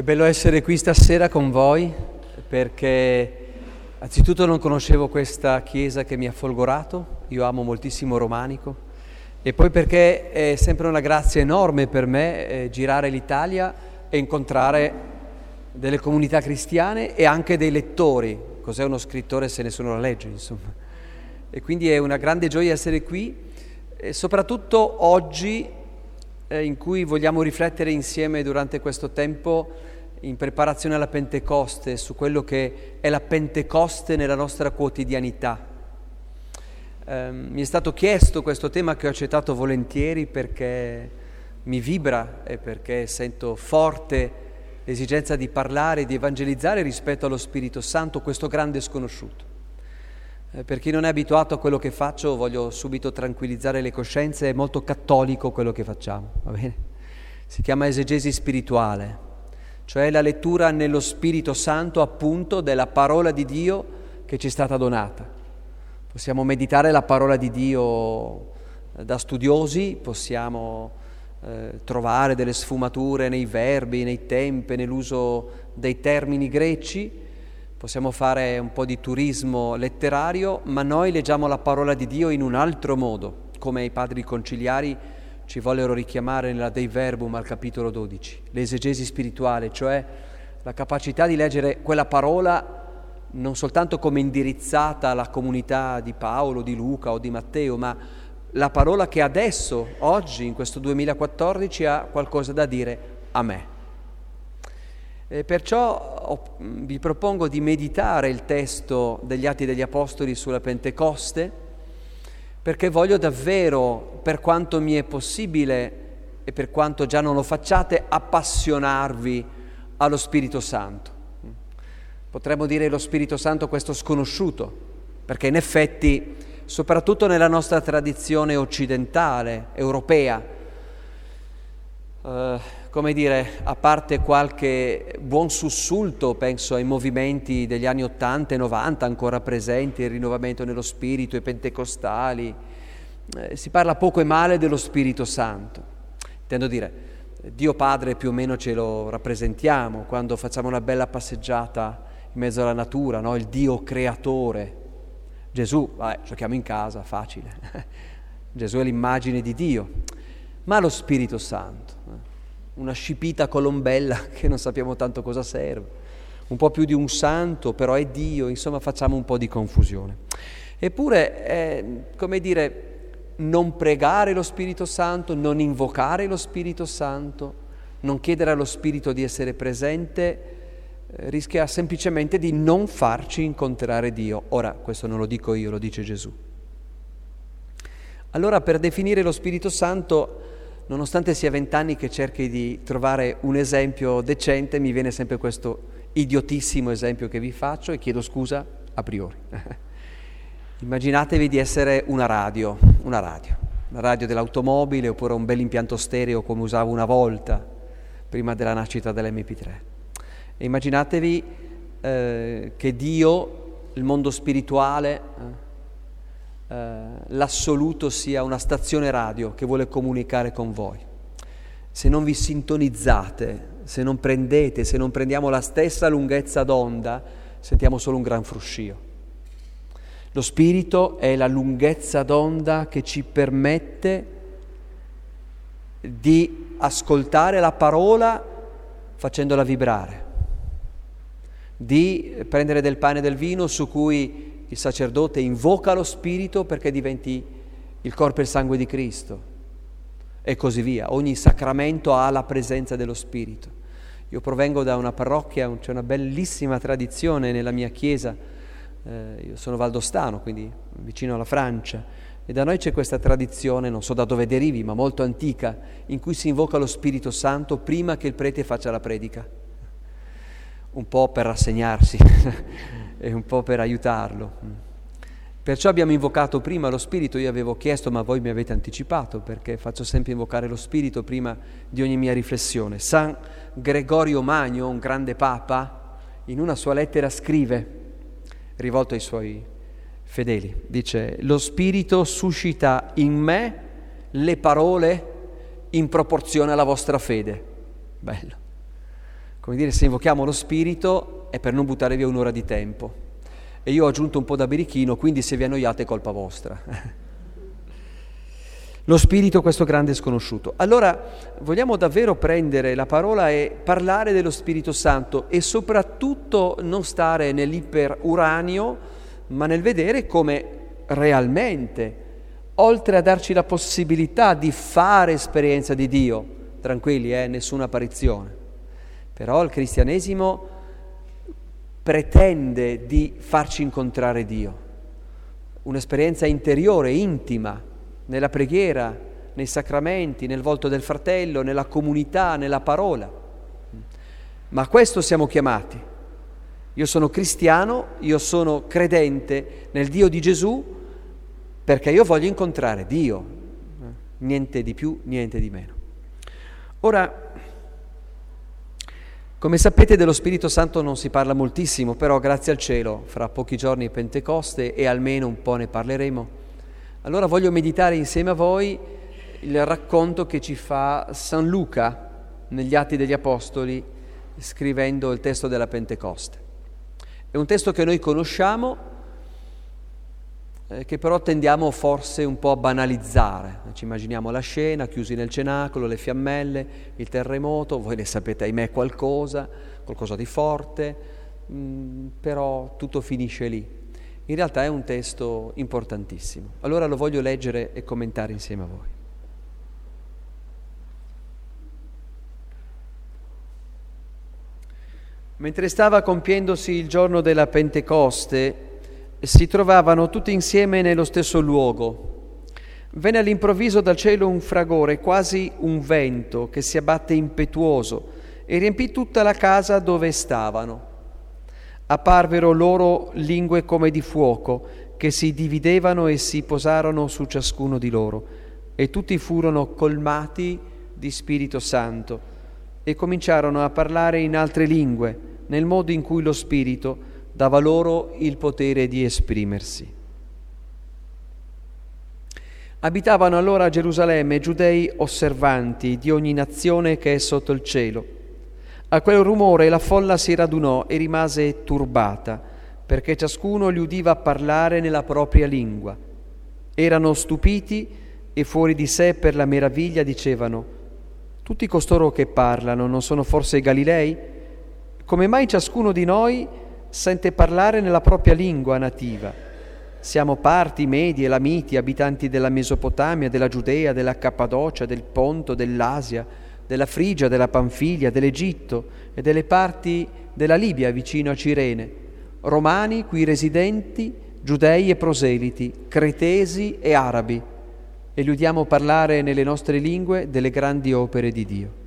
Che bello essere qui stasera con voi perché anzitutto non conoscevo questa chiesa che mi ha folgorato, io amo moltissimo Romanico e poi perché è sempre una grazia enorme per me eh, girare l'Italia e incontrare delle comunità cristiane e anche dei lettori, cos'è uno scrittore se nessuno la legge insomma. E quindi è una grande gioia essere qui e soprattutto oggi eh, in cui vogliamo riflettere insieme durante questo tempo in preparazione alla Pentecoste, su quello che è la Pentecoste nella nostra quotidianità. Eh, mi è stato chiesto questo tema che ho accettato volentieri perché mi vibra e perché sento forte l'esigenza di parlare, di evangelizzare rispetto allo Spirito Santo, questo grande sconosciuto. Eh, per chi non è abituato a quello che faccio, voglio subito tranquillizzare le coscienze, è molto cattolico quello che facciamo, va bene? Si chiama esegesi spirituale, cioè la lettura nello Spirito Santo appunto della parola di Dio che ci è stata donata. Possiamo meditare la parola di Dio eh, da studiosi, possiamo eh, trovare delle sfumature nei verbi, nei tempi, nell'uso dei termini greci, possiamo fare un po' di turismo letterario, ma noi leggiamo la parola di Dio in un altro modo, come i padri conciliari ci vollero richiamare nella Dei Verbum al capitolo 12, l'esegesi spirituale, cioè la capacità di leggere quella parola non soltanto come indirizzata alla comunità di Paolo, di Luca o di Matteo, ma la parola che adesso, oggi, in questo 2014, ha qualcosa da dire a me. E perciò vi propongo di meditare il testo degli Atti degli Apostoli sulla Pentecoste, perché voglio davvero, per quanto mi è possibile e per quanto già non lo facciate, appassionarvi allo Spirito Santo. Potremmo dire lo Spirito Santo questo sconosciuto, perché in effetti, soprattutto nella nostra tradizione occidentale, europea, eh, come dire, a parte qualche buon sussulto, penso ai movimenti degli anni 80 e 90 ancora presenti, il rinnovamento nello spirito, i pentecostali, eh, si parla poco e male dello Spirito Santo. Intendo dire, Dio Padre più o meno ce lo rappresentiamo quando facciamo una bella passeggiata in mezzo alla natura, no? il Dio creatore. Gesù, vabbè, giochiamo in casa, facile. Gesù è l'immagine di Dio, ma lo Spirito Santo. Una scipita colombella che non sappiamo tanto cosa serve, un po' più di un santo, però è Dio, insomma facciamo un po' di confusione. Eppure, eh, come dire, non pregare lo Spirito Santo, non invocare lo Spirito Santo, non chiedere allo Spirito di essere presente, eh, rischia semplicemente di non farci incontrare Dio. Ora, questo non lo dico io, lo dice Gesù. Allora, per definire lo Spirito Santo nonostante sia vent'anni che cerchi di trovare un esempio decente, mi viene sempre questo idiotissimo esempio che vi faccio e chiedo scusa a priori. Immaginatevi di essere una radio, una radio, una radio dell'automobile oppure un bel impianto stereo come usavo una volta prima della nascita dell'MP3. E immaginatevi eh, che Dio, il mondo spirituale, eh, eh, l'assoluto sia una stazione radio che vuole comunicare con voi. Se non vi sintonizzate, se non prendete, se non prendiamo la stessa lunghezza d'onda, sentiamo solo un gran fruscio. Lo spirito è la lunghezza d'onda che ci permette di ascoltare la parola facendola vibrare, di prendere del pane e del vino su cui il sacerdote invoca lo Spirito perché diventi il corpo e il sangue di Cristo. E così via. Ogni sacramento ha la presenza dello Spirito. Io provengo da una parrocchia, c'è una bellissima tradizione nella mia chiesa, eh, io sono valdostano, quindi vicino alla Francia, e da noi c'è questa tradizione, non so da dove derivi, ma molto antica, in cui si invoca lo Spirito Santo prima che il prete faccia la predica, un po' per rassegnarsi e un po' per aiutarlo. Perciò abbiamo invocato prima lo Spirito, io avevo chiesto, ma voi mi avete anticipato, perché faccio sempre invocare lo Spirito prima di ogni mia riflessione. San Gregorio Magno, un grande papa, in una sua lettera scrive, rivolto ai suoi fedeli, dice, lo Spirito suscita in me le parole in proporzione alla vostra fede. Bello. come dire, se invochiamo lo Spirito è per non buttare via un'ora di tempo. E io ho aggiunto un po' da birichino, quindi se vi annoiate è colpa vostra. lo Spirito, questo grande sconosciuto. Allora vogliamo davvero prendere la parola e parlare dello Spirito Santo e soprattutto non stare nell'iperuranio, ma nel vedere come realmente, oltre a darci la possibilità di fare esperienza di Dio, tranquilli, eh, nessuna apparizione, però il cristianesimo pretende di farci incontrare Dio, un'esperienza interiore, intima, nella preghiera, nei sacramenti, nel volto del fratello, nella comunità, nella parola. Ma a questo siamo chiamati. Io sono cristiano, io sono credente nel Dio di Gesù perché io voglio incontrare Dio, niente di più, niente di meno. Ora, come sapete dello Spirito Santo non si parla moltissimo, però grazie al cielo, fra pochi giorni è Pentecoste e almeno un po' ne parleremo. Allora voglio meditare insieme a voi il racconto che ci fa San Luca negli Atti degli Apostoli, scrivendo il testo della Pentecoste. È un testo che noi conosciamo, eh, che però tendiamo forse un po' a banalizzare. Ci immaginiamo la scena, chiusi nel cenacolo, le fiammelle, il terremoto, voi ne sapete ahimè qualcosa, qualcosa di forte, mh, mm, però tutto finisce lì. In realtà è un testo importantissimo. Allora lo voglio leggere e commentare insieme a voi. Mentre stava compiendosi il giorno della Pentecoste, si trovavano tutti insieme nello stesso luogo. Venne all'improvviso dal cielo un fragore, quasi un vento che si abbatte impetuoso e riempì tutta la casa dove stavano. Apparvero loro lingue come di fuoco che si dividevano e si posarono su ciascuno di loro e tutti furono colmati di Spirito Santo e cominciarono a parlare in altre lingue nel modo in cui lo Spirito dava loro il potere di esprimersi. Abitavano allora a Gerusalemme giudei osservanti di ogni nazione che è sotto il cielo. A quel rumore la folla si radunò e rimase turbata, perché ciascuno li udiva parlare nella propria lingua. Erano stupiti e fuori di sé per la meraviglia dicevano, tutti costoro che parlano non sono forse Galilei? Come mai ciascuno di noi sente parlare nella propria lingua nativa. Siamo parti, medi, elamiti, abitanti della Mesopotamia, della Giudea, della Cappadocia, del Ponto, dell'Asia, della Frigia, della Panfilia, dell'Egitto e delle parti della Libia vicino a Cirene, romani qui residenti, giudei e proseliti, cretesi e arabi, e li udiamo parlare nelle nostre lingue delle grandi opere di Dio.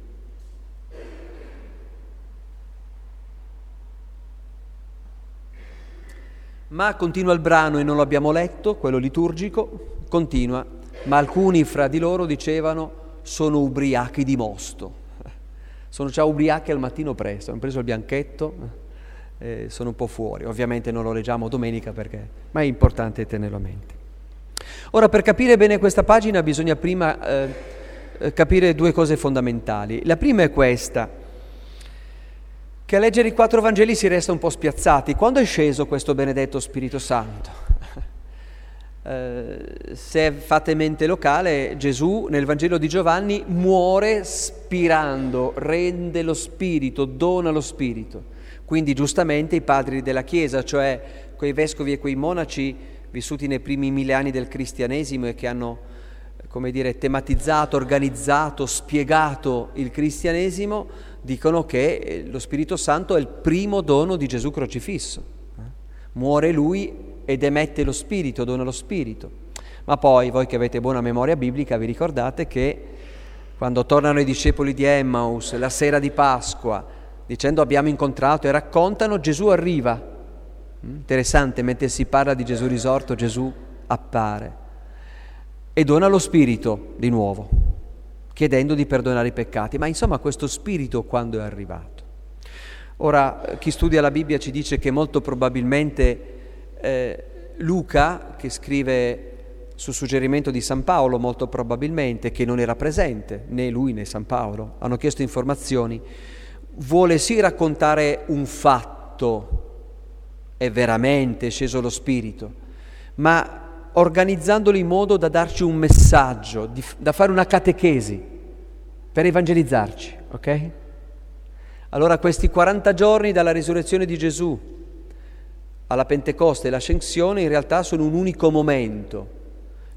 Ma continua il brano e non lo abbiamo letto, quello liturgico, continua, ma alcuni fra di loro dicevano sono ubriachi di mosto. Sono già ubriachi al mattino presto, hanno preso il bianchetto, eh, sono un po' fuori. Ovviamente non lo leggiamo domenica perché, ma è importante tenerlo a mente. Ora, per capire bene questa pagina bisogna prima eh, eh capire due cose fondamentali. La prima è questa che a leggere i quattro Vangeli si resta un po' spiazzati. Quando è sceso questo benedetto Spirito Santo? Eh, se fate mente locale, Gesù nel Vangelo di Giovanni muore spirando, rende lo Spirito, dona lo Spirito. Quindi giustamente i padri della Chiesa, cioè quei vescovi e quei monaci vissuti nei primi mille anni del cristianesimo e che hanno, come dire, tematizzato, organizzato, spiegato il cristianesimo, dicono che eh, lo Spirito Santo è il primo dono di Gesù crocifisso. Muore lui ed emette lo Spirito, dona lo Spirito. Ma poi voi che avete buona memoria biblica vi ricordate che quando tornano i discepoli di Emmaus la sera di Pasqua, dicendo abbiamo incontrato e raccontano, Gesù arriva. Mm, interessante, mentre si parla di Gesù risorto, Gesù appare e dona lo Spirito di nuovo chiedendo di perdonare i peccati, ma insomma questo spirito quando è arrivato. Ora, chi studia la Bibbia ci dice che molto probabilmente eh, Luca, che scrive su suggerimento di San Paolo, molto probabilmente, che non era presente, né lui né San Paolo, hanno chiesto informazioni, vuole sì raccontare un fatto, è veramente sceso lo Spirito, ma organizzandolo in modo da darci un messaggio, di, da fare una catechesi per evangelizzarci, ok? Allora questi 40 giorni dalla risurrezione di Gesù alla Pentecoste e l'ascensione in realtà sono un unico momento,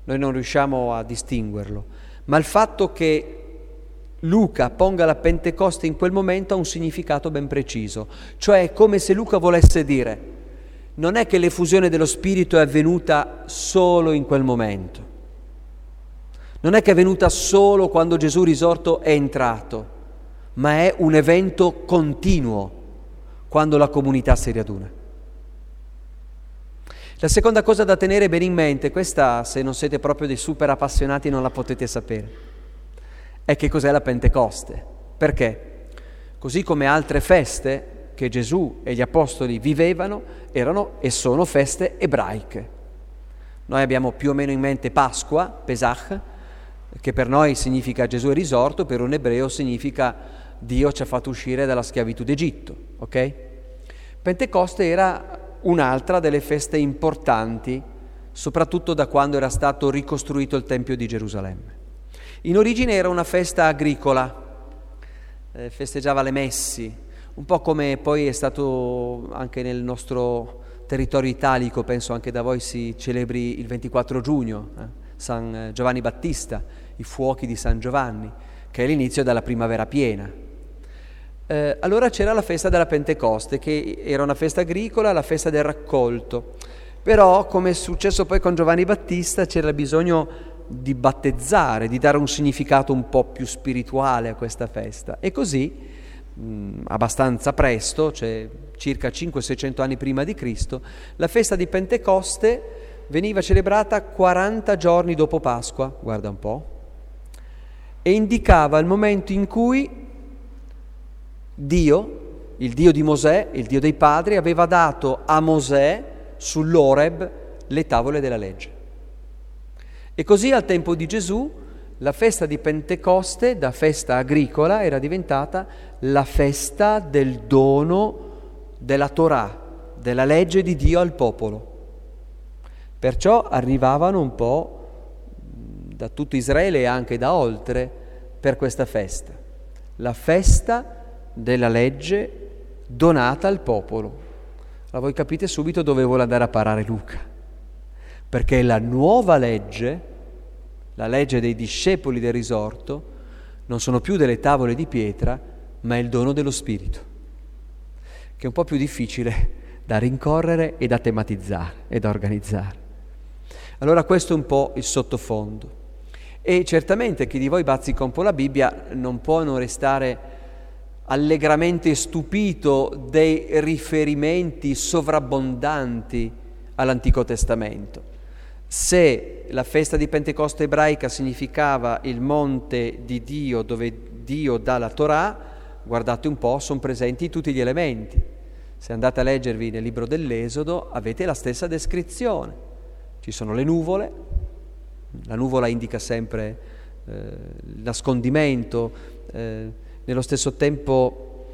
noi non riusciamo a distinguerlo, ma il fatto che Luca ponga la Pentecoste in quel momento ha un significato ben preciso, cioè è come se Luca volesse dire non è che l'effusione dello Spirito è avvenuta solo in quel momento, non è che è avvenuta solo quando Gesù risorto è entrato, ma è un evento continuo quando la comunità si riaduna. La seconda cosa da tenere bene in mente, questa se non siete proprio dei super appassionati non la potete sapere, è che cos'è la Pentecoste. Perché? Così come altre feste che Gesù e gli Apostoli vivevano erano e sono feste ebraiche. Noi abbiamo più o meno in mente Pasqua, Pesach, che per noi significa Gesù è risorto, per un ebreo significa Dio ci ha fatto uscire dalla schiavitù d'Egitto, ok? Pentecoste era un'altra delle feste importanti, soprattutto da quando era stato ricostruito il Tempio di Gerusalemme. In origine era una festa agricola, eh, festeggiava le messi, un po' come poi è stato anche nel nostro territorio italico, penso anche da voi si celebri il 24 giugno, eh, San Giovanni Battista, i fuochi di San Giovanni, che è l'inizio della primavera piena, eh, allora c'era la festa della Pentecoste, che era una festa agricola, la festa del raccolto. Però, come è successo poi con Giovanni Battista, c'era bisogno di battezzare, di dare un significato un po' più spirituale a questa festa. E così, mh, abbastanza presto, cioè circa 500-600 anni prima di Cristo, la festa di Pentecoste veniva celebrata 40 giorni dopo Pasqua, guarda un po', e indicava il momento in cui Dio, il Dio di Mosè, il Dio dei padri, aveva dato a Mosè sull'Oreb le tavole della legge. E così al tempo di Gesù la festa di Pentecoste, da festa agricola, era diventata la festa del dono della Torah, della legge di Dio al popolo. Perciò arrivavano un po' da tutto Israele e anche da oltre per questa festa. La festa della legge donata al popolo. Allora voi capite subito dove vuole andare a parare Luca, perché la nuova legge, la legge dei discepoli del risorto, non sono più delle tavole di pietra, ma è il dono dello Spirito, che è un po' più difficile da rincorrere e da tematizzare e da organizzare. Allora questo è un po' il sottofondo. E certamente chi di voi bazzica un po' la Bibbia non può non restare allegramente stupito dei riferimenti sovrabbondanti all'Antico Testamento. Se la festa di Pentecoste ebraica significava il monte di Dio dove Dio dà la Torah, guardate un po', sono presenti tutti gli elementi. Se andate a leggervi nel libro dell'Esodo avete la stessa descrizione. Ci sono le nuvole, la nuvola indica sempre eh, il nascondimento, eh, nello stesso tempo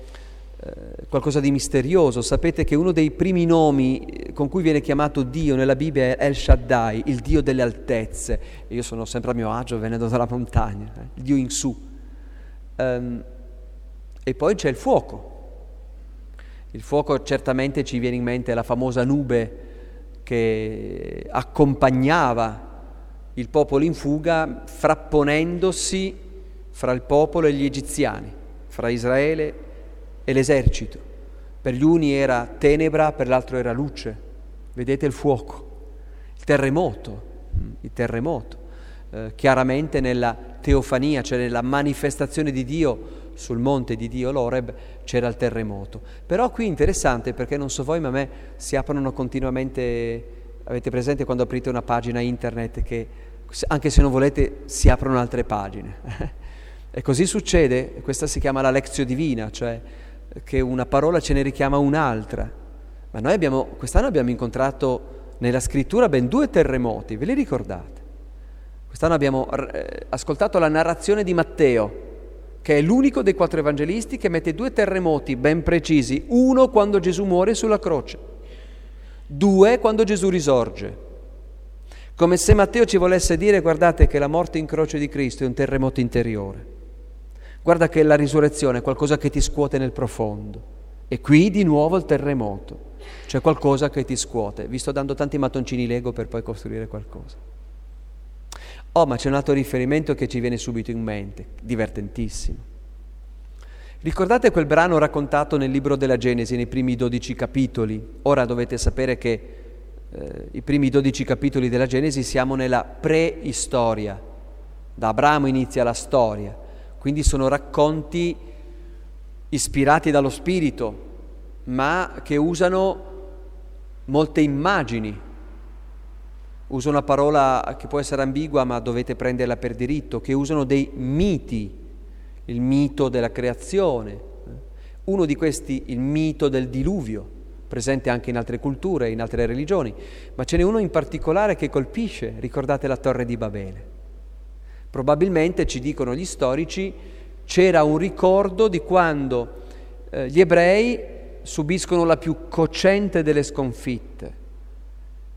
eh, qualcosa di misterioso. Sapete che uno dei primi nomi eh, con cui viene chiamato Dio nella Bibbia è El Shaddai, il Dio delle altezze. Io sono sempre a mio agio venendo dalla montagna, eh, il Dio in su. Um, e poi c'è il fuoco. Il fuoco certamente ci viene in mente la famosa nube che accompagnava il popolo in fuga frapponendosi fra il popolo e gli egiziani fra Israele e l'esercito. Per gli uni era tenebra, per l'altro era luce. Vedete il fuoco, il terremoto, il terremoto. Eh, chiaramente nella teofania, cioè nella manifestazione di Dio sul monte di Dio l'Oreb, c'era il terremoto. Però qui è interessante perché non so voi, ma a me si aprono continuamente, avete presente quando aprite una pagina internet che anche se non volete si aprono altre pagine. E così succede, questa si chiama la lezione divina, cioè che una parola ce ne richiama un'altra. Ma noi abbiamo, quest'anno abbiamo incontrato nella scrittura ben due terremoti, ve li ricordate? Quest'anno abbiamo eh, ascoltato la narrazione di Matteo, che è l'unico dei quattro evangelisti che mette due terremoti ben precisi, uno quando Gesù muore sulla croce, due quando Gesù risorge. Come se Matteo ci volesse dire, guardate che la morte in croce di Cristo è un terremoto interiore. Guarda che la risurrezione è qualcosa che ti scuote nel profondo. E qui di nuovo il terremoto, c'è qualcosa che ti scuote. Vi sto dando tanti mattoncini Lego per poi costruire qualcosa. Oh, ma c'è un altro riferimento che ci viene subito in mente, divertentissimo. Ricordate quel brano raccontato nel libro della Genesi, nei primi dodici capitoli? Ora dovete sapere che eh, i primi dodici capitoli della Genesi siamo nella preistoria. Da Abramo inizia la storia, quindi sono racconti ispirati dallo Spirito, ma che usano molte immagini uso una parola che può essere ambigua ma dovete prenderla per diritto, che usano dei miti, il mito della creazione, uno di questi il mito del diluvio, presente anche in altre culture, in altre religioni, ma ce n'è uno in particolare che colpisce, ricordate la torre di Babele. Probabilmente, ci dicono gli storici, c'era un ricordo di quando eh, gli ebrei subiscono la più cocente delle sconfitte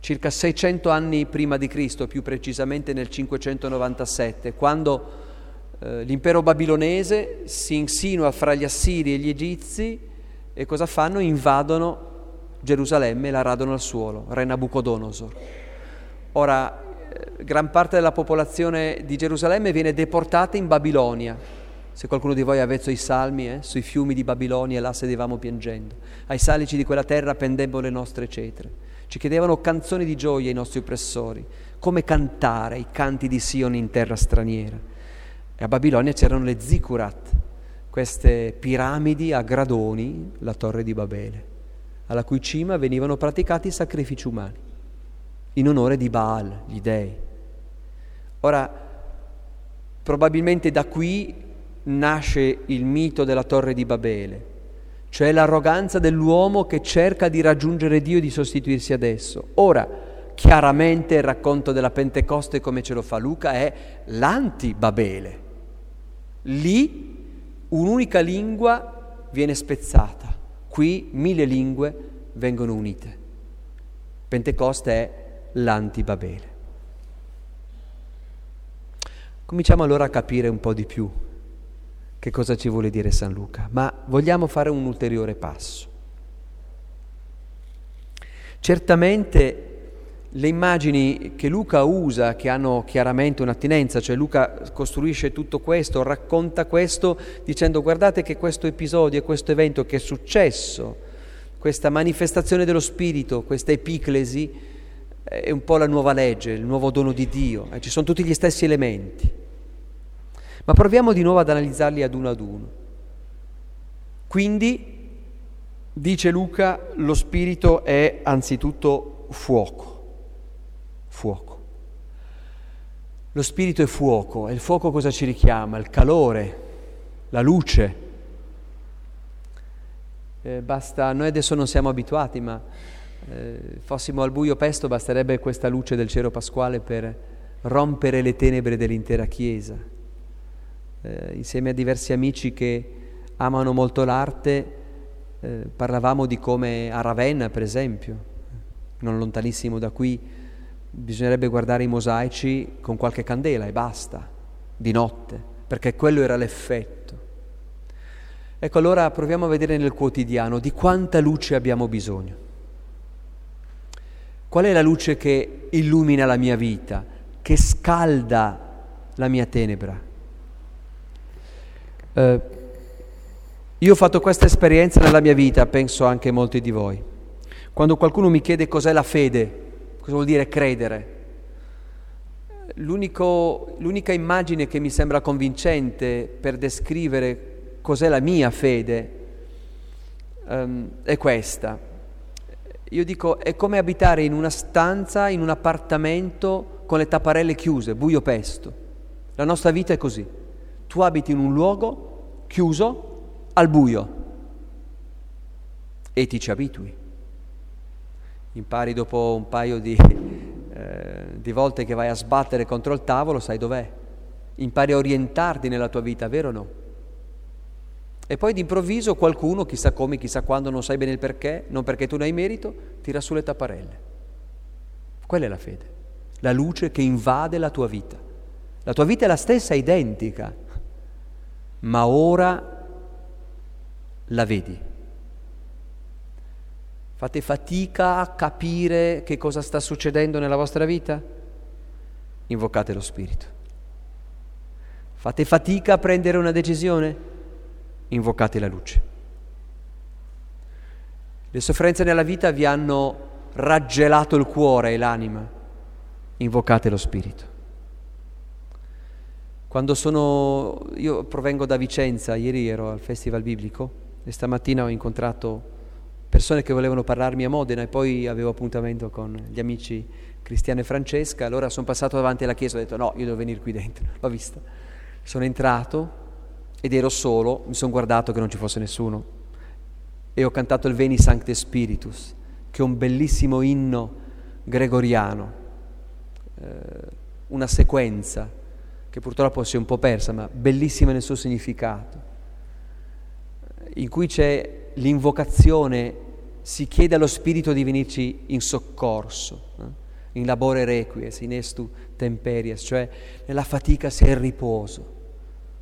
circa 600 anni prima di Cristo, più precisamente nel 597, quando eh, l'impero babilonese si insinua fra gli assiri e gli egizi e cosa fanno? Invadono Gerusalemme e la radono al suolo, re Nabucodonosor. Ora, eh, gran parte della popolazione di Gerusalemme viene deportata in Babilonia. Se qualcuno di voi ha avvezzo i salmi, eh, sui fiumi di Babilonia, là sedevamo piangendo. Ai salici di quella terra pendevano le nostre cetre. Ci chiedevano canzoni di gioia i nostri oppressori, come cantare i canti di Sion in terra straniera. E a Babilonia c'erano le zikurat, queste piramidi a gradoni, la torre di Babele, alla cui cima venivano praticati sacrifici umani, in onore di Baal, gli dei. Ora, probabilmente da qui nasce il mito della torre di Babele cioè l'arroganza dell'uomo che cerca di raggiungere Dio e di sostituirsi ad esso. Ora, chiaramente il racconto della Pentecoste come ce lo fa Luca è l'anti-Babele. Lì un'unica lingua viene spezzata, qui mille lingue vengono unite. Pentecoste è l'anti-Babele. Cominciamo allora a capire un po' di più che cosa ci vuole dire San Luca, ma vogliamo fare un ulteriore passo. Certamente le immagini che Luca usa, che hanno chiaramente un'attinenza, cioè Luca costruisce tutto questo, racconta questo dicendo guardate che questo episodio, questo evento che è successo, questa manifestazione dello Spirito, questa epiclesi, è un po' la nuova legge, il nuovo dono di Dio, eh, ci sono tutti gli stessi elementi. Ma proviamo di nuovo ad analizzarli ad uno ad uno. Quindi, dice Luca, lo spirito è anzitutto fuoco. Fuoco. Lo spirito è fuoco e il fuoco cosa ci richiama? Il calore, la luce. Eh, basta, noi adesso non siamo abituati, ma eh, fossimo al buio pesto basterebbe questa luce del cielo pasquale per rompere le tenebre dell'intera Chiesa eh, insieme a diversi amici che amano molto l'arte, eh, parlavamo di come a Ravenna, per esempio, non lontanissimo da qui, bisognerebbe guardare i mosaici con qualche candela e basta, di notte, perché quello era l'effetto. Ecco, allora proviamo a vedere nel quotidiano di quanta luce abbiamo bisogno. Qual è la luce che illumina la mia vita, che scalda la mia tenebra? Eh, io ho fatto questa esperienza nella mia vita, penso anche molti di voi. Quando qualcuno mi chiede cos'è la fede, cosa vuol dire credere, l'unica immagine che mi sembra convincente per descrivere cos'è la mia fede um, è questa. Io dico, è come abitare in una stanza, in un appartamento con le tapparelle chiuse, buio pesto. La nostra vita è così tu abiti in un luogo chiuso al buio e ti ci abitui. Impari dopo un paio di, eh, di volte che vai a sbattere contro il tavolo, sai dov'è. Impari a orientarti nella tua vita, vero o no? E poi d'improvviso qualcuno, chissà come, chissà quando, non sai bene il perché, non perché tu ne hai merito, tira su le tapparelle. Quella è la fede, la luce che invade la tua vita. La tua vita è la stessa, identica, ma ora la vedi. Fate fatica a capire che cosa sta succedendo nella vostra vita? Invocate lo Spirito. Fate fatica a prendere una decisione? invocate la luce. Le sofferenze nella vita vi hanno raggelato il cuore e l'anima, invocate lo Spirito. Quando sono, io provengo da Vicenza, ieri ero al Festival Biblico e stamattina ho incontrato persone che volevano parlarmi a Modena e poi avevo appuntamento con gli amici Cristiano e Francesca, allora sono passato davanti alla chiesa e ho detto no, io devo venire qui dentro, l'ho vista. Sono entrato ed ero solo, mi sono guardato che non ci fosse nessuno e ho cantato il Veni Sancte Spiritus, che è un bellissimo inno gregoriano, eh, una sequenza che purtroppo si è un po' persa, ma bellissima nel suo significato, in cui c'è l'invocazione, si chiede allo Spirito di venirci in soccorso, eh? in labore requies, in estu temperias, cioè nella fatica sia il riposo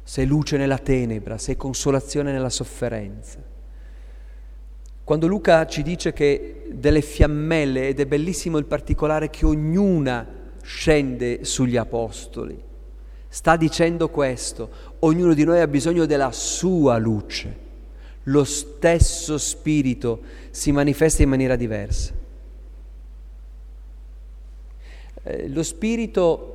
sei luce nella tenebra, sei consolazione nella sofferenza. Quando Luca ci dice che delle fiammelle, ed è bellissimo il particolare che ognuna scende sugli apostoli, sta dicendo questo, ognuno di noi ha bisogno della sua luce, lo stesso spirito si manifesta in maniera diversa. Eh, lo spirito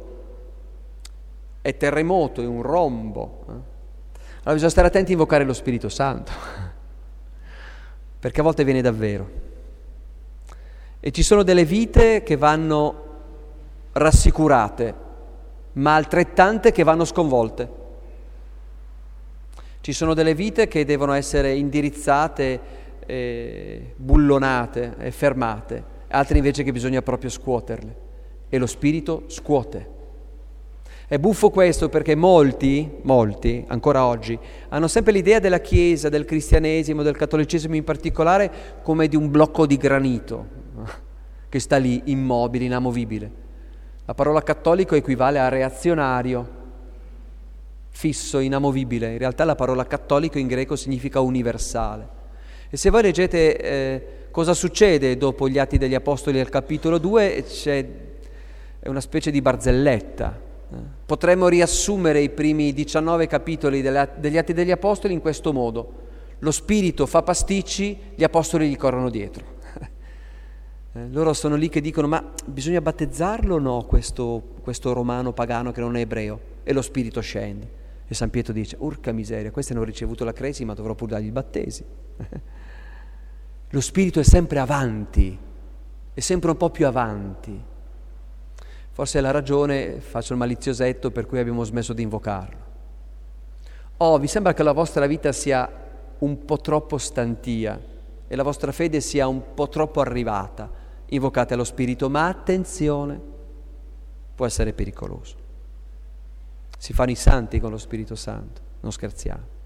è terremoto, è un rombo. Eh? Allora bisogna stare attenti a invocare lo Spirito Santo, perché a volte viene davvero. E ci sono delle vite che vanno rassicurate, ma altrettante che vanno sconvolte. Ci sono delle vite che devono essere indirizzate, eh, bullonate e fermate, altre invece che bisogna proprio scuoterle. E lo Spirito scuote. È buffo questo perché molti, molti, ancora oggi, hanno sempre l'idea della Chiesa, del cristianesimo, del cattolicesimo in particolare, come di un blocco di granito che sta lì immobile, inamovibile. La parola cattolico equivale a reazionario, fisso, inamovibile. In realtà la parola cattolico in greco significa universale. E se voi leggete eh, cosa succede dopo gli Atti degli Apostoli al capitolo 2, c'è una specie di barzelletta Potremmo riassumere i primi 19 capitoli degli Atti degli Apostoli in questo modo. Lo Spirito fa pasticci, gli Apostoli gli corrono dietro. Eh, loro sono lì che dicono, ma bisogna battezzarlo o no questo, questo romano pagano che non è ebreo? E lo Spirito scende. E San Pietro dice, urca miseria, questi hanno ricevuto la cresima, dovrò pure dargli il battesimo. Lo Spirito è sempre avanti, è sempre un po' più avanti. Forse è la ragione, faccio il maliziosetto, per cui abbiamo smesso di invocarlo. Oh, vi sembra che la vostra vita sia un po' troppo stantia e la vostra fede sia un po' troppo arrivata. Invocate lo Spirito, ma attenzione, può essere pericoloso. Si fanno i santi con lo Spirito Santo, non scherziamo.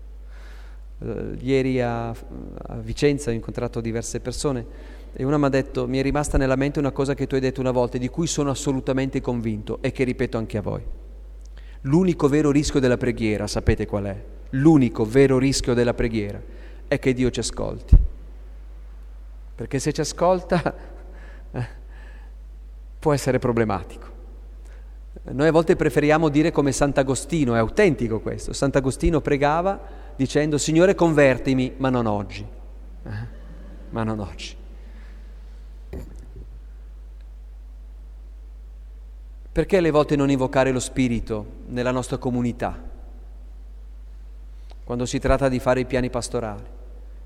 Uh, ieri a, a Vicenza ho incontrato diverse persone e una mi ha detto, mi è rimasta nella mente una cosa che tu hai detto una volta, di cui sono assolutamente convinto e che ripeto anche a voi. L'unico vero rischio della preghiera, sapete qual è? L'unico vero rischio della preghiera è che Dio ci ascolti. Perché se ci ascolta eh, può essere problematico. Noi a volte preferiamo dire come Sant'Agostino, è autentico questo. Sant'Agostino pregava dicendo Signore convertimi, ma non oggi. Eh? Ma non oggi. Perché alle volte non invocare lo Spirito nella nostra comunità? Quando si tratta di fare i piani pastorali,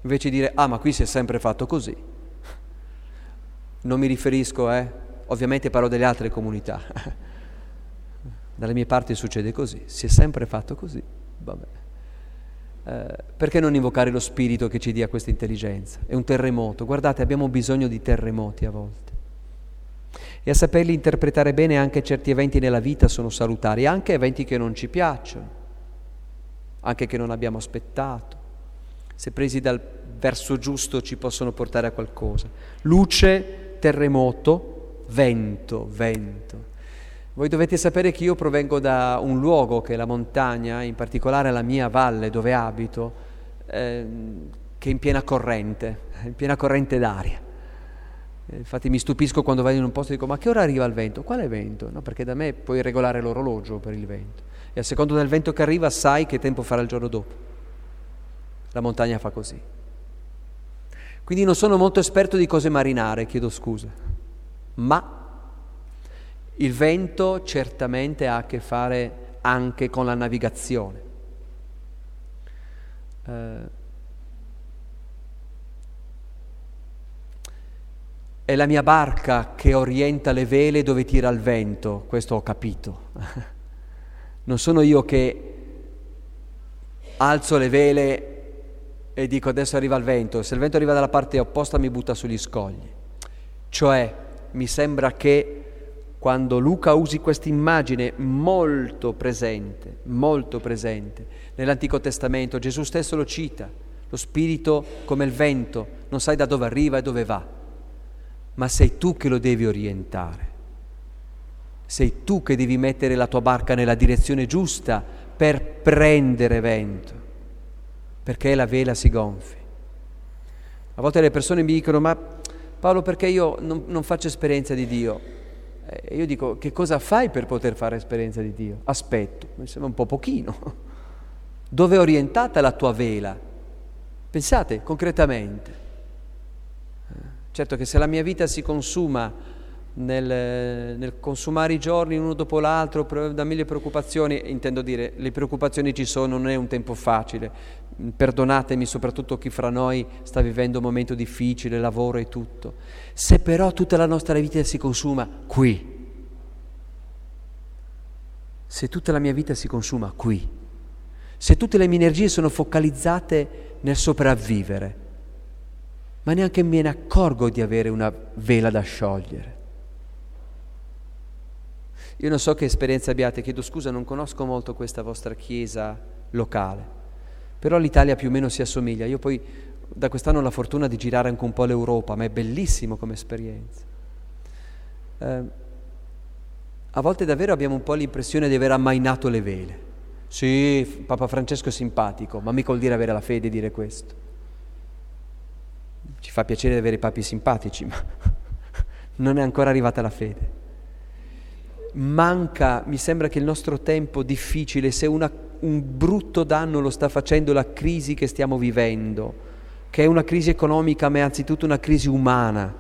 invece di dire, ah ma qui si è sempre fatto così. Non mi riferisco, eh, ovviamente parlo delle altre comunità. Dalle mie parti succede così, si è sempre fatto così. Vabbè. Eh, perché non invocare lo Spirito che ci dia questa intelligenza? È un terremoto, guardate, abbiamo bisogno di terremoti a volte e a saperli interpretare bene anche certi eventi nella vita sono salutari, anche eventi che non ci piacciono, anche che non abbiamo aspettato, se presi dal verso giusto ci possono portare a qualcosa. Luce, terremoto, vento, vento. Voi dovete sapere che io provengo da un luogo che è la montagna, in particolare la mia valle dove abito, eh, che è in piena corrente, in piena corrente d'aria. Eh, infatti mi stupisco quando vado in un posto e dico ma che ora arriva il vento? Quale vento? No, perché da me puoi regolare l'orologio per il vento. E a secondo del vento che arriva sai che tempo farà il giorno dopo. La montagna fa così. Quindi non sono molto esperto di cose marinare, chiedo scusa, ma il vento certamente ha a che fare anche con la navigazione. Eh, è la mia barca che orienta le vele dove tira il vento, questo ho capito. non sono io che alzo le vele e dico adesso arriva il vento, se il vento arriva dalla parte opposta mi butta sugli scogli. Cioè mi sembra che quando Luca usi questa immagine molto presente, molto presente, nell'Antico Testamento, Gesù stesso lo cita, lo spirito come il vento, non sai da dove arriva e dove va, ma sei tu che lo devi orientare, sei tu che devi mettere la tua barca nella direzione giusta per prendere vento, perché la vela si gonfi. A volte le persone mi dicono, ma Paolo perché io non, non faccio esperienza di Dio? E io dico, che cosa fai per poter fare esperienza di Dio? Aspetto, mi sembra un po' pochino. Dove è orientata la tua vela? Pensate concretamente. Certo che se la mia vita si consuma nel, nel, consumare i giorni uno dopo l'altro da mille preoccupazioni, intendo dire, le preoccupazioni ci sono, non è un tempo facile. Perdonatemi soprattutto chi fra noi sta vivendo un momento difficile, lavoro e tutto. Se però tutta la nostra vita si consuma qui, se tutta la mia vita si consuma qui, se tutte le mie energie sono focalizzate nel sopravvivere, ma neanche me ne accorgo di avere una vela da sciogliere. Io non so che esperienza abbiate, chiedo scusa, non conosco molto questa vostra chiesa locale, però l'Italia più o meno si assomiglia. Io poi da quest'anno ho la fortuna di girare anche un po' l'Europa, ma è bellissimo come esperienza. Eh, a volte davvero abbiamo un po' l'impressione di aver ammainato le vele. Sì, Papa Francesco è simpatico, ma mica vuol dire avere la fede dire questo. Ci fa piacere avere papi simpatici, ma non è ancora arrivata la fede. Manca, mi sembra che il nostro tempo difficile, se una, un brutto danno lo sta facendo la crisi che stiamo vivendo, che è una crisi economica ma è anzitutto una crisi umana,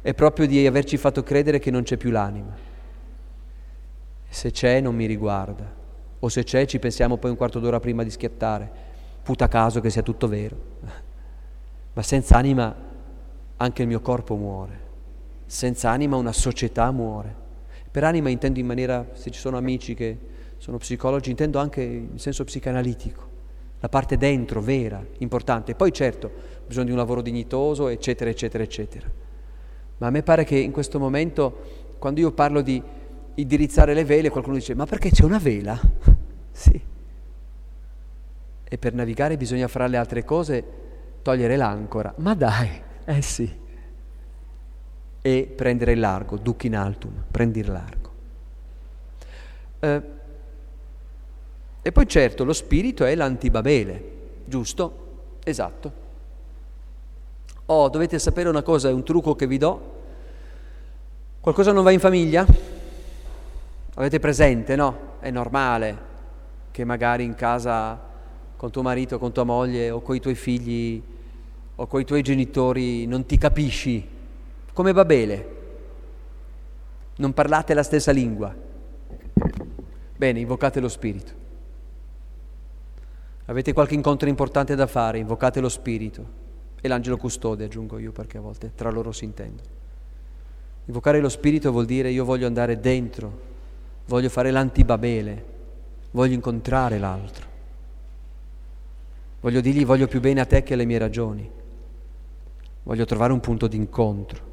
è proprio di averci fatto credere che non c'è più l'anima. Se c'è non mi riguarda, o se c'è ci pensiamo poi un quarto d'ora prima di schiattare, puta caso che sia tutto vero. Ma senza anima anche il mio corpo muore, senza anima una società muore. Per anima intendo in maniera, se ci sono amici che sono psicologi, intendo anche in senso psicanalitico la parte dentro, vera, importante. Poi certo, bisogno di un lavoro dignitoso, eccetera, eccetera, eccetera. Ma a me pare che in questo momento, quando io parlo di indirizzare le vele, qualcuno dice, ma perché c'è una vela? sì. E per navigare bisogna fra le altre cose togliere l'ancora. Ma dai, eh sì. E prendere il largo, duc in altum, prendi il largo. Eh, e poi certo lo spirito è l'antibabele, giusto? Esatto. Oh, dovete sapere una cosa, è un trucco che vi do. Qualcosa non va in famiglia? Avete presente, no? È normale che magari in casa con tuo marito, con tua moglie o con i tuoi figli o con i tuoi genitori non ti capisci. Come Babele. Non parlate la stessa lingua. Bene, invocate lo spirito. Avete qualche incontro importante da fare, invocate lo Spirito e l'angelo custode, aggiungo io perché a volte tra loro si intendono. Invocare lo Spirito vuol dire io voglio andare dentro, voglio fare l'antibabele, voglio incontrare l'altro, voglio dirgli voglio più bene a te che alle mie ragioni, voglio trovare un punto d'incontro.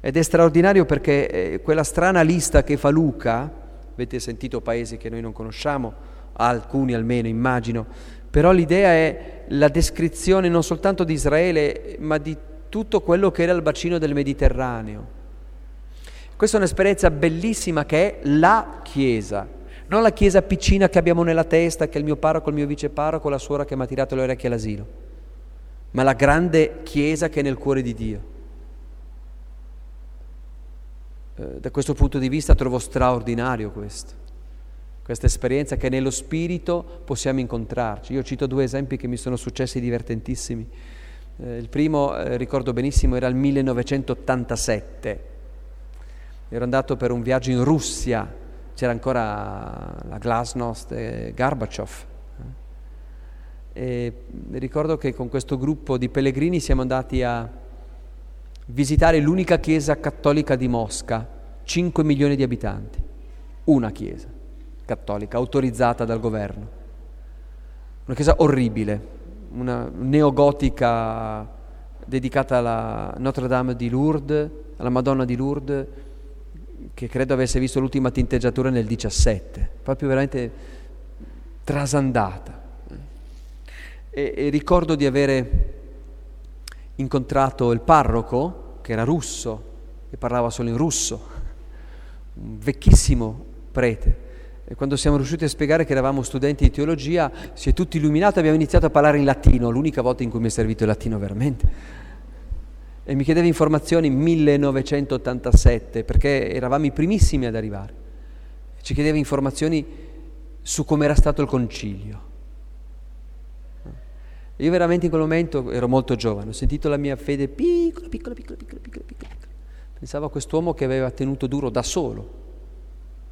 Ed è straordinario perché eh, quella strana lista che fa Luca, avete sentito paesi che noi non conosciamo, alcuni almeno immagino, però l'idea è la descrizione non soltanto di Israele, ma di tutto quello che era il bacino del Mediterraneo. Questa è un'esperienza bellissima che è la Chiesa, non la Chiesa piccina che abbiamo nella testa, che è il mio parroco, il mio viceparroco, la suora che mi ha tirato le orecchie all'asilo, ma la grande Chiesa che è nel cuore di Dio. Eh, da questo punto di vista trovo straordinario questo questa esperienza che nello spirito possiamo incontrarci. Io cito due esempi che mi sono successi divertentissimi. Eh, il primo, eh, ricordo benissimo, era il 1987. Ero andato per un viaggio in Russia, c'era ancora la Glasnost e Gorbachev. Eh. E ricordo che con questo gruppo di pellegrini siamo andati a visitare l'unica chiesa cattolica di Mosca, 5 milioni di abitanti, una chiesa cattolica, autorizzata dal governo. Una chiesa orribile, una neogotica dedicata alla Notre Dame di Lourdes, alla Madonna di Lourdes, che credo avesse visto l'ultima tinteggiatura nel 17, proprio veramente trasandata. E, e ricordo di avere incontrato il parroco, che era russo, e parlava solo in russo, un vecchissimo prete, quando siamo riusciti a spiegare che eravamo studenti di teologia, si è tutti illuminati, abbiamo iniziato a parlare in latino, l'unica volta in cui mi è servito il latino veramente. E mi chiedeva informazioni 1987, perché eravamo i primissimi ad arrivare. Ci chiedeva informazioni su come era stato il concilio. Io veramente in quel momento ero molto giovane, ho sentito la mia fede piccola, piccola, piccola, piccola, piccola, piccola. Pensavo a quest'uomo che aveva tenuto duro da solo,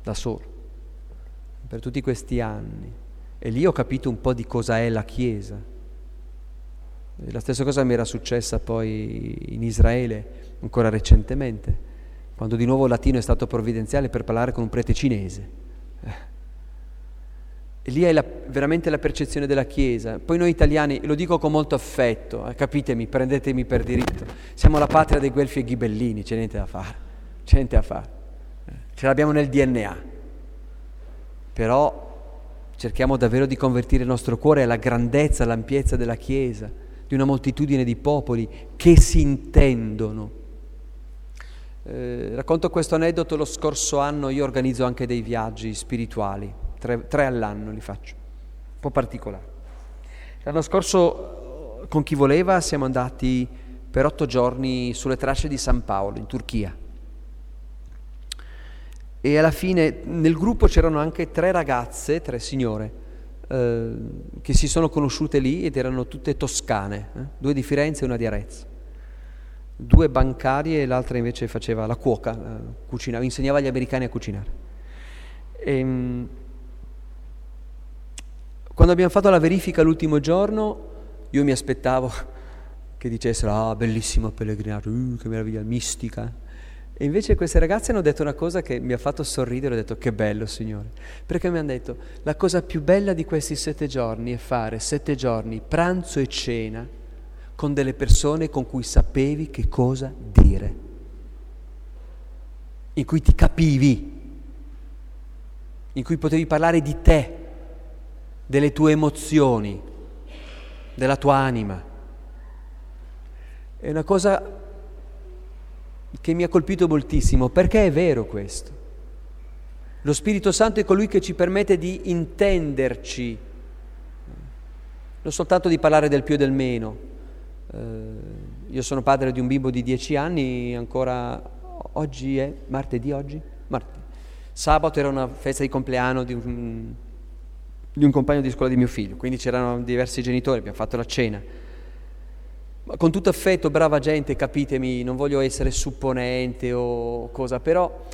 da solo per tutti questi anni e lì ho capito un po' di cosa è la Chiesa. La stessa cosa mi era successa poi in Israele ancora recentemente, quando di nuovo il latino è stato provvidenziale per parlare con un prete cinese. Eh. E lì è la, veramente la percezione della Chiesa. Poi noi italiani, lo dico con molto affetto, eh, capitemi, prendetemi per diritto, siamo la patria dei guelfi e ghibellini, c'è niente da fare, c'è niente da fare. Eh. Ce l'abbiamo nel DNA però cerchiamo davvero di convertire il nostro cuore alla grandezza, all'ampiezza della Chiesa, di una moltitudine di popoli che si intendono. Eh, racconto questo aneddoto, lo scorso anno io organizzo anche dei viaggi spirituali, tre, tre all'anno li faccio, un po' particolari. L'anno scorso con chi voleva siamo andati per otto giorni sulle tracce di San Paolo, in Turchia e alla fine nel gruppo c'erano anche tre ragazze, tre signore, eh, che si sono conosciute lì ed erano tutte toscane, eh? due di Firenze e una di Arezzo. Due bancarie e l'altra invece faceva la cuoca, eh, cucinava, insegnava agli americani a cucinare. E, ehm, quando abbiamo fatto la verifica l'ultimo giorno, io mi aspettavo che dicessero, ah, bellissimo pellegrinaggio, uh, che meraviglia, mistica. E invece queste ragazze hanno detto una cosa che mi ha fatto sorridere, ho detto che bello Signore, perché mi hanno detto la cosa più bella di questi sette giorni è fare sette giorni pranzo e cena con delle persone con cui sapevi che cosa dire, in cui ti capivi, in cui potevi parlare di te, delle tue emozioni, della tua anima. È una cosa che mi ha colpito moltissimo, perché è vero questo. Lo Spirito Santo è colui che ci permette di intenderci, non soltanto di parlare del più e del meno. Eh, io sono padre di un bimbo di dieci anni, ancora oggi è martedì oggi? Martedì. Sabato era una festa di compleanno di un, di un compagno di scuola di mio figlio, quindi c'erano diversi genitori, abbiamo fatto la cena con tutto affetto, brava gente, capitemi, non voglio essere supponente o cosa, però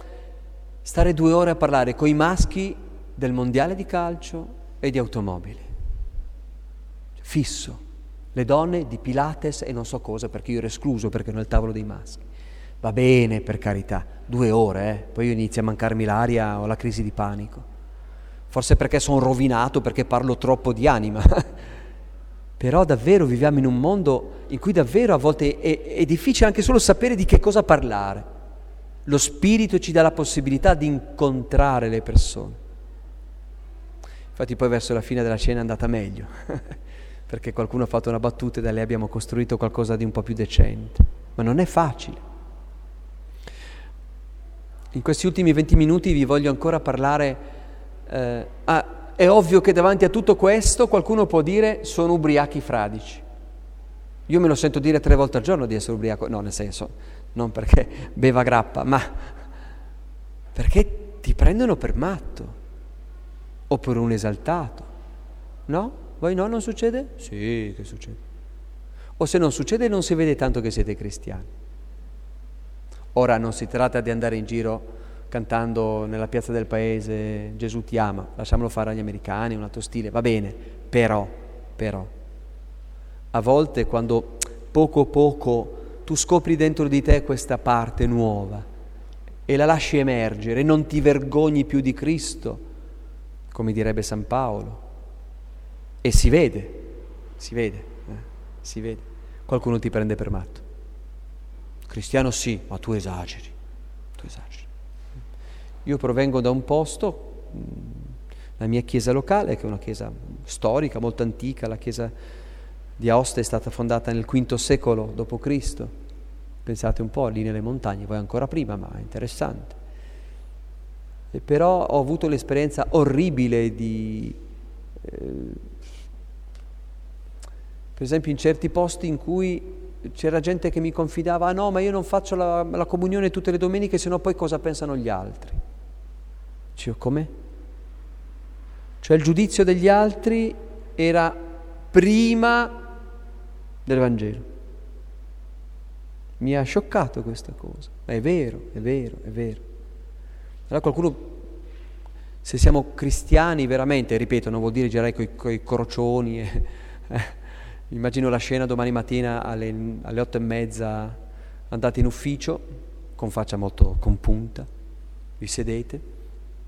stare due ore a parlare con i maschi del mondiale di calcio e di automobili. Fisso. Le donne di Pilates e non so cosa, perché io ero escluso perché ero nel tavolo dei maschi. Va bene, per carità, due ore, eh? poi io inizio a mancarmi l'aria o la crisi di panico. Forse perché sono rovinato, perché parlo troppo di anima. Però davvero viviamo in un mondo in cui davvero a volte è, è difficile anche solo sapere di che cosa parlare. Lo Spirito ci dà la possibilità di incontrare le persone. Infatti poi verso la fine della cena è andata meglio, perché qualcuno ha fatto una battuta e da lì abbiamo costruito qualcosa di un po' più decente. Ma non è facile. In questi ultimi 20 minuti vi voglio ancora parlare. Eh, ah, è ovvio che davanti a tutto questo qualcuno può dire sono ubriachi fradici. Io me lo sento dire tre volte al giorno di essere ubriaco, no, nel senso, non perché beva grappa, ma perché ti prendono per matto o per un esaltato. No? Voi no, non succede? Sì, che succede. O se non succede non si vede tanto che siete cristiani. Ora non si tratta di andare in giro cantando nella piazza del paese Gesù ti ama, lasciamolo fare agli americani, un altro stile, va bene, però, però, a volte quando poco poco tu scopri dentro di te questa parte nuova e la lasci emergere, non ti vergogni più di Cristo, come direbbe San Paolo, e si vede, si vede, eh, si vede, qualcuno ti prende per matto. Cristiano sì, ma tu esageri, tu esageri. Io provengo da un posto, mm, la mia chiesa locale, che è una chiesa storica, molto antica, la chiesa di Aosta è stata fondata nel V secolo d.C. Pensate un po', lì nelle montagne, voi ancora prima, ma è interessante. E però ho avuto l'esperienza orribile di... Eh, per esempio in certi posti in cui c'era gente che mi confidava, ah no, ma io non faccio la, la comunione tutte le domeniche, se no poi cosa pensano gli altri? Dicevo, come? Cioè il giudizio degli altri era prima del Vangelo. Mi ha scioccato questa cosa, è vero, è vero, è vero. Allora qualcuno, se siamo cristiani veramente, ripeto, non vuol dire girare con i crocioni, eh, eh Immagino la scena domani mattina alle, alle otto e mezza, andate in ufficio, con faccia molto compunta, vi sedete,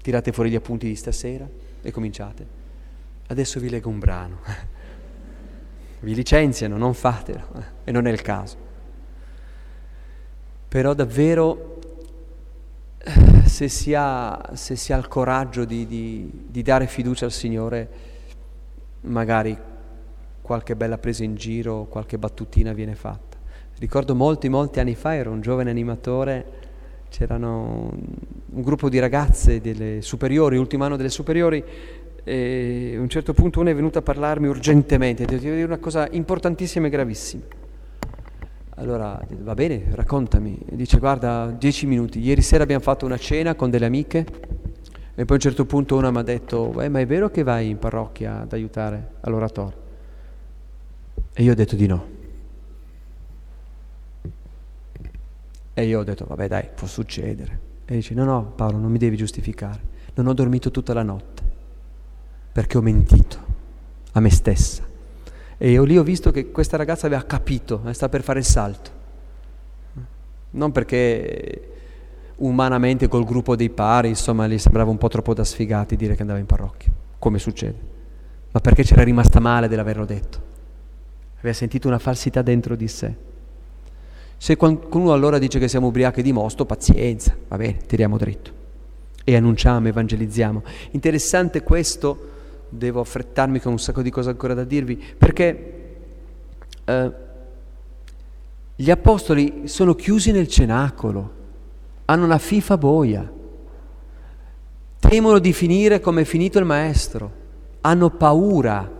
tirate fuori gli appunti di stasera e cominciate. Adesso vi leggo un brano. vi licenziano, non fatelo, e non è il caso. Però davvero, se si ha, se si ha il coraggio di, di, di dare fiducia al Signore, magari qualche bella presa in giro, qualche battutina viene fatta. Ricordo molti, molti anni fa, ero un giovane animatore, c'erano un gruppo di ragazze delle superiori, ultimo anno delle superiori, e a un certo punto una è venuta a parlarmi urgentemente, devo dire una cosa importantissima e gravissima. Allora, va bene, raccontami. E dice, guarda, dieci minuti, ieri sera abbiamo fatto una cena con delle amiche e poi a un certo punto una mi ha detto, eh, ma è vero che vai in parrocchia ad aiutare all'oratorio? E io ho detto di no. E io ho detto, vabbè dai, può succedere. E dice, no, no, Paolo, non mi devi giustificare. Non ho dormito tutta la notte perché ho mentito a me stessa. E io lì ho visto che questa ragazza aveva capito, eh, sta per fare il salto. Non perché umanamente col gruppo dei pari, insomma, gli sembrava un po' troppo da sfigati dire che andava in parrocchia, come succede, ma perché c'era rimasta male dell'averlo detto aveva sentito una falsità dentro di sé. Se qualcuno allora dice che siamo ubriachi di mosto, pazienza, va bene, tiriamo dritto e annunciamo, evangelizziamo. Interessante questo, devo affrettarmi con un sacco di cose ancora da dirvi, perché eh, gli apostoli sono chiusi nel cenacolo, hanno una fifa boia, temono di finire come è finito il maestro, hanno paura,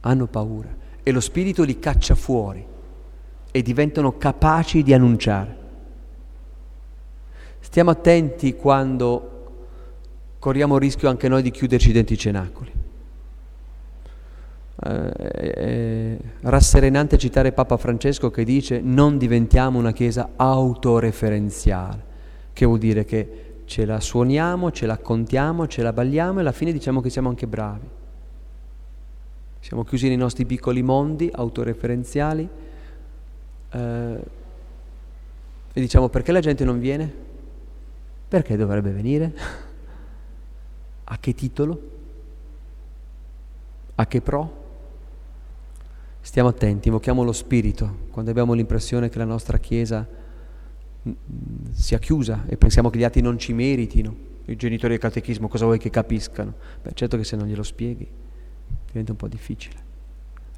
hanno paura e lo Spirito li caccia fuori e diventano capaci di annunciare. Stiamo attenti quando corriamo il rischio anche noi di chiuderci dentro i cenacoli. Eh, è rasserenante citare Papa Francesco che dice non diventiamo una chiesa autoreferenziale, che vuol dire che ce la suoniamo, ce la contiamo, ce la balliamo e alla fine diciamo che siamo anche bravi. Siamo chiusi nei nostri piccoli mondi autoreferenziali eh, e diciamo perché la gente non viene? Perché dovrebbe venire? A che titolo? A che pro? Stiamo attenti, invochiamo lo Spirito quando abbiamo l'impressione che la nostra Chiesa mm, sia chiusa e pensiamo che gli altri non ci meritino i genitori del catechismo, cosa vuoi che capiscano? Beh, certo che se non glielo spieghi diventa un po' difficile.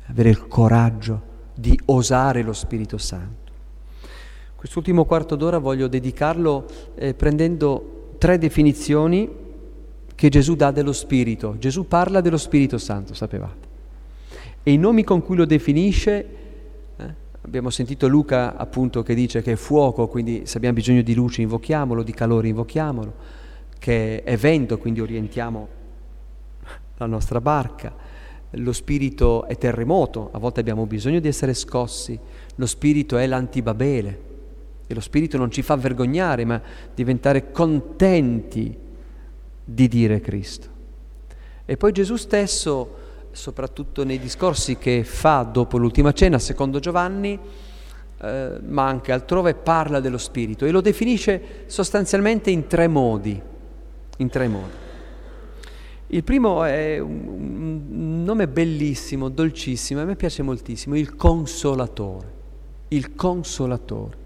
Avere il coraggio di osare lo Spirito Santo. Quest'ultimo quarto d'ora voglio dedicarlo eh, prendendo tre definizioni che Gesù dà dello Spirito. Gesù parla dello Spirito Santo, sapevate. E i nomi con cui lo definisce, eh, abbiamo sentito Luca appunto che dice che è fuoco, quindi se abbiamo bisogno di luce invochiamolo, di calore invochiamolo, che è vento, quindi orientiamo la nostra barca lo spirito è terremoto, a volte abbiamo bisogno di essere scossi, lo spirito è l'antibabele e lo spirito non ci fa vergognare, ma diventare contenti di dire Cristo. E poi Gesù stesso, soprattutto nei discorsi che fa dopo l'ultima cena, secondo Giovanni, eh, ma anche altrove, parla dello spirito e lo definisce sostanzialmente in tre modi. In tre modi. Il primo è un nome bellissimo, dolcissimo, a me piace moltissimo, il consolatore. Il consolatore.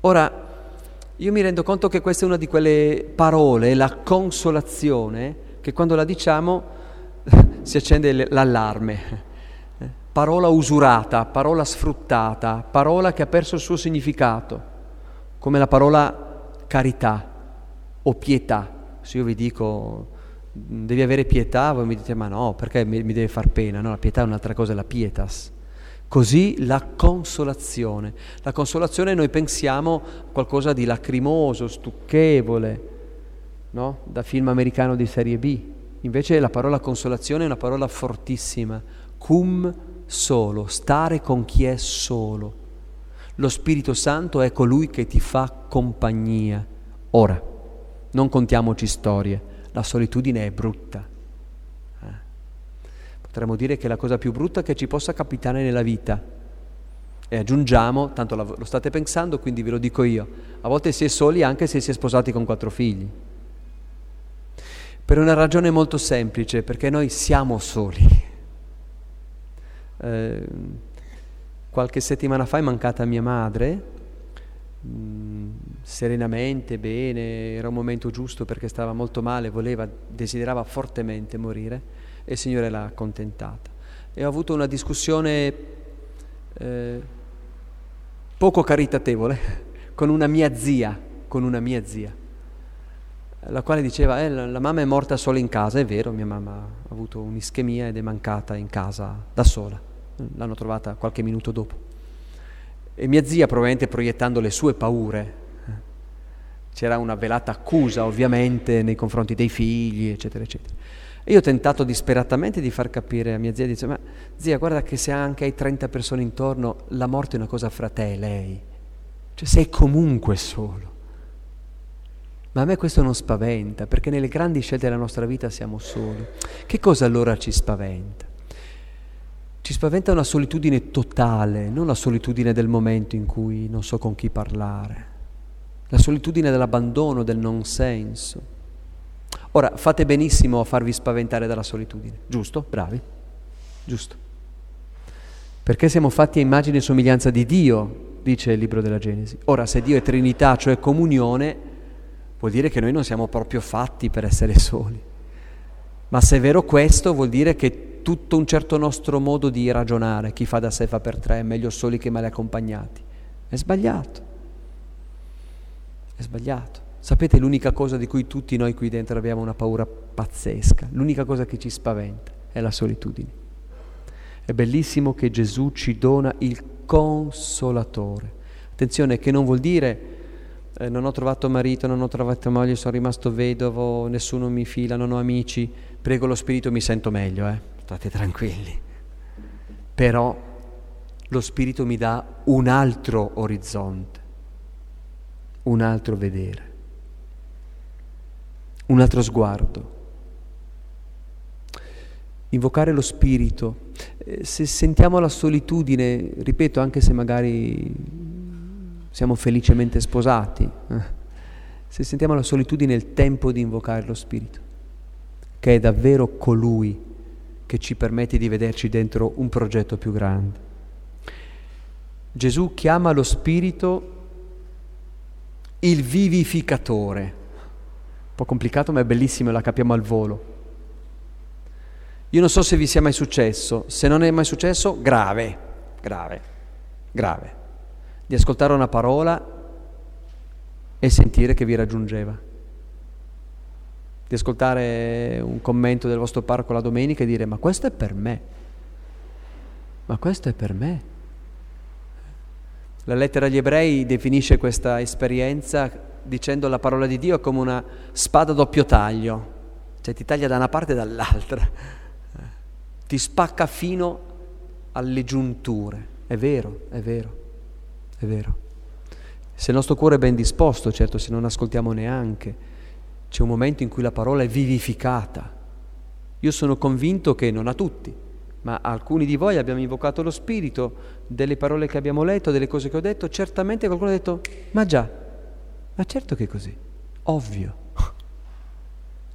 Ora, io mi rendo conto che questa è una di quelle parole, la consolazione, che quando la diciamo si accende l'allarme. Parola usurata, parola sfruttata, parola che ha perso il suo significato, come la parola carità o pietà. Se io vi dico devi avere pietà, voi mi dite ma no, perché mi, mi deve far pena? No, la pietà è un'altra cosa, è la pietas. Così la consolazione. La consolazione noi pensiamo qualcosa di lacrimoso, stucchevole, no? da film americano di serie B. Invece la parola consolazione è una parola fortissima. Cum solo, stare con chi è solo. Lo Spirito Santo è colui che ti fa compagnia. Ora, non contiamoci storie la solitudine è brutta. Eh? Potremmo dire che è la cosa più brutta che ci possa capitare nella vita. E aggiungiamo, tanto lo state pensando, quindi ve lo dico io, a volte si è soli anche se si è sposati con quattro figli. Per una ragione molto semplice, perché noi siamo soli. Eh, qualche settimana fa è mancata mia madre, mm, serenamente, bene, era un momento giusto perché stava molto male, voleva, desiderava fortemente morire e il Signore l'ha accontentata. E ho avuto una discussione eh, poco caritatevole con una mia zia, con una mia zia, la quale diceva, eh, la, mamma è morta sola in casa, è vero, mia mamma ha avuto un'ischemia ed è mancata in casa da sola, l'hanno trovata qualche minuto dopo. E mia zia, probabilmente proiettando le sue paure, c'era una velata accusa ovviamente nei confronti dei figli, eccetera, eccetera. E io ho tentato disperatamente di far capire a mia zia, dice, ma zia, guarda che se anche hai 30 persone intorno, la morte è una cosa fra te e lei. Cioè sei comunque solo. Ma a me questo non spaventa, perché nelle grandi scelte della nostra vita siamo soli. Che cosa allora ci spaventa? Ci spaventa una solitudine totale, non la solitudine del momento in cui non so con chi parlare, la solitudine dell'abbandono, del non senso. Ora, fate benissimo a farvi spaventare dalla solitudine, giusto? Bravi, giusto. Perché siamo fatti a immagine e somiglianza di Dio, dice il libro della Genesi. Ora, se Dio è Trinità, cioè comunione, vuol dire che noi non siamo proprio fatti per essere soli. Ma se è vero questo, vuol dire che tutto un certo nostro modo di ragionare, chi fa da sé fa per tre, è meglio soli che male accompagnati. È sbagliato. È sbagliato. Sapete l'unica cosa di cui tutti noi qui dentro abbiamo una paura pazzesca, l'unica cosa che ci spaventa è la solitudine. È bellissimo che Gesù ci dona il consolatore. Attenzione che non vuol dire eh, non ho trovato marito, non ho trovato moglie, sono rimasto vedovo, nessuno mi fila, non ho amici, prego lo Spirito, mi sento meglio, eh state tranquilli. Però lo Spirito mi dà un altro orizzonte, un altro vedere, un altro sguardo. Invocare lo Spirito. Eh, se sentiamo la solitudine, ripeto, anche se magari siamo felicemente sposati, eh, se sentiamo la solitudine è il tempo di invocare lo Spirito, che è davvero colui che ci permette di vederci dentro un progetto più grande. Gesù chiama lo Spirito il vivificatore. po' complicato ma è bellissimo e la capiamo al volo. Io non so se vi sia mai successo, se non è mai successo, grave, grave, grave, di ascoltare una parola e sentire che vi raggiungeva, di ascoltare un commento del vostro parco la domenica e dire ma questo è per me, ma questo è per me. La lettera agli ebrei definisce questa esperienza dicendo la parola di Dio come una spada a doppio taglio, cioè ti taglia da una parte e dall'altra, ti spacca fino alle giunture. È vero, è vero, è vero. Se il nostro cuore è ben disposto, certo se non ascoltiamo neanche, c'è un momento in cui la parola è vivificata. Io sono convinto che non a tutti, ma alcuni di voi abbiamo invocato lo Spirito delle parole che abbiamo letto, delle cose che ho detto, certamente qualcuno ha detto, ma già, ma certo che è così, ovvio.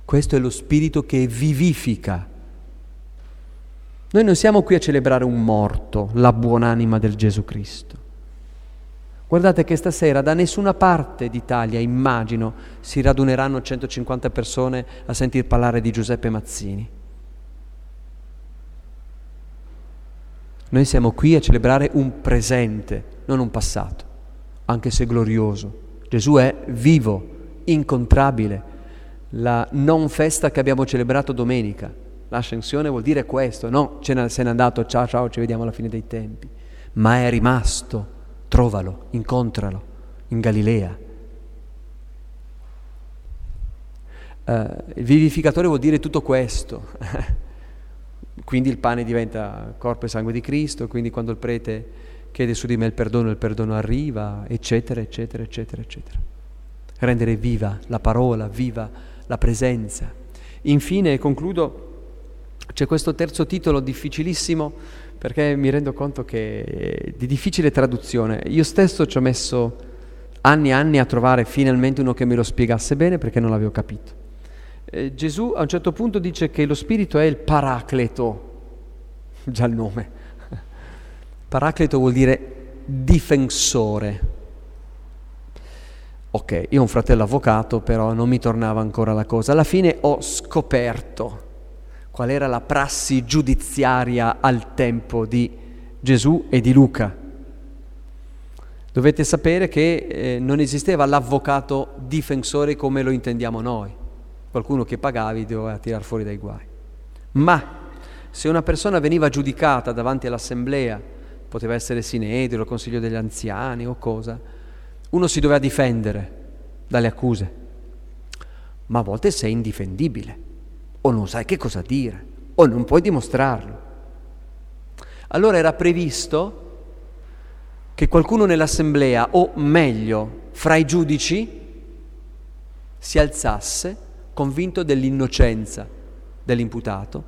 Questo è lo Spirito che vivifica. Noi non siamo qui a celebrare un morto, la buonanima del Gesù Cristo. Guardate che stasera da nessuna parte d'Italia, immagino, si raduneranno 150 persone a sentir parlare di Giuseppe Mazzini. Noi siamo qui a celebrare un presente, non un passato, anche se glorioso. Gesù è vivo, incontrabile. La non festa che abbiamo celebrato domenica, l'ascensione vuol dire questo, no, se n'è andato, ciao ciao, ci vediamo alla fine dei tempi, ma è rimasto, trovalo, incontralo in Galilea. Uh, il vivificatore vuol dire tutto questo. Quindi il pane diventa corpo e sangue di Cristo, quindi quando il prete chiede su di me il perdono, il perdono arriva, eccetera, eccetera, eccetera, eccetera. Rendere viva la parola, viva la presenza. Infine, concludo, c'è questo terzo titolo difficilissimo perché mi rendo conto che è di difficile traduzione. Io stesso ci ho messo anni e anni a trovare finalmente uno che me lo spiegasse bene perché non l'avevo capito eh, Gesù a un certo punto dice che lo Spirito è il paracleto, già il nome. Paracleto vuol dire difensore. Ok, io ho un fratello avvocato, però non mi tornava ancora la cosa. Alla fine ho scoperto qual era la prassi giudiziaria al tempo di Gesù e di Luca. Dovete sapere che eh, non esisteva l'avvocato difensore come lo intendiamo noi qualcuno che pagavi doveva tirar fuori dai guai. Ma se una persona veniva giudicata davanti all'assemblea, poteva essere Sinedrio, il Consiglio degli Anziani o cosa, uno si doveva difendere dalle accuse. Ma a volte sei indifendibile, o non sai che cosa dire, o non puoi dimostrarlo. Allora era previsto che qualcuno nell'assemblea, o meglio, fra i giudici, si alzasse convinto dell'innocenza dell'imputato,